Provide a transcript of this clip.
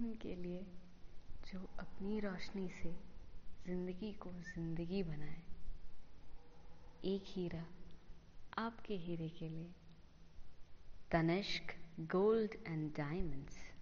उनके लिए जो अपनी रोशनी से ज़िंदगी को ज़िंदगी बनाए। एक हीरा आपके हीरे के लिए। Tanishq gold and diamonds.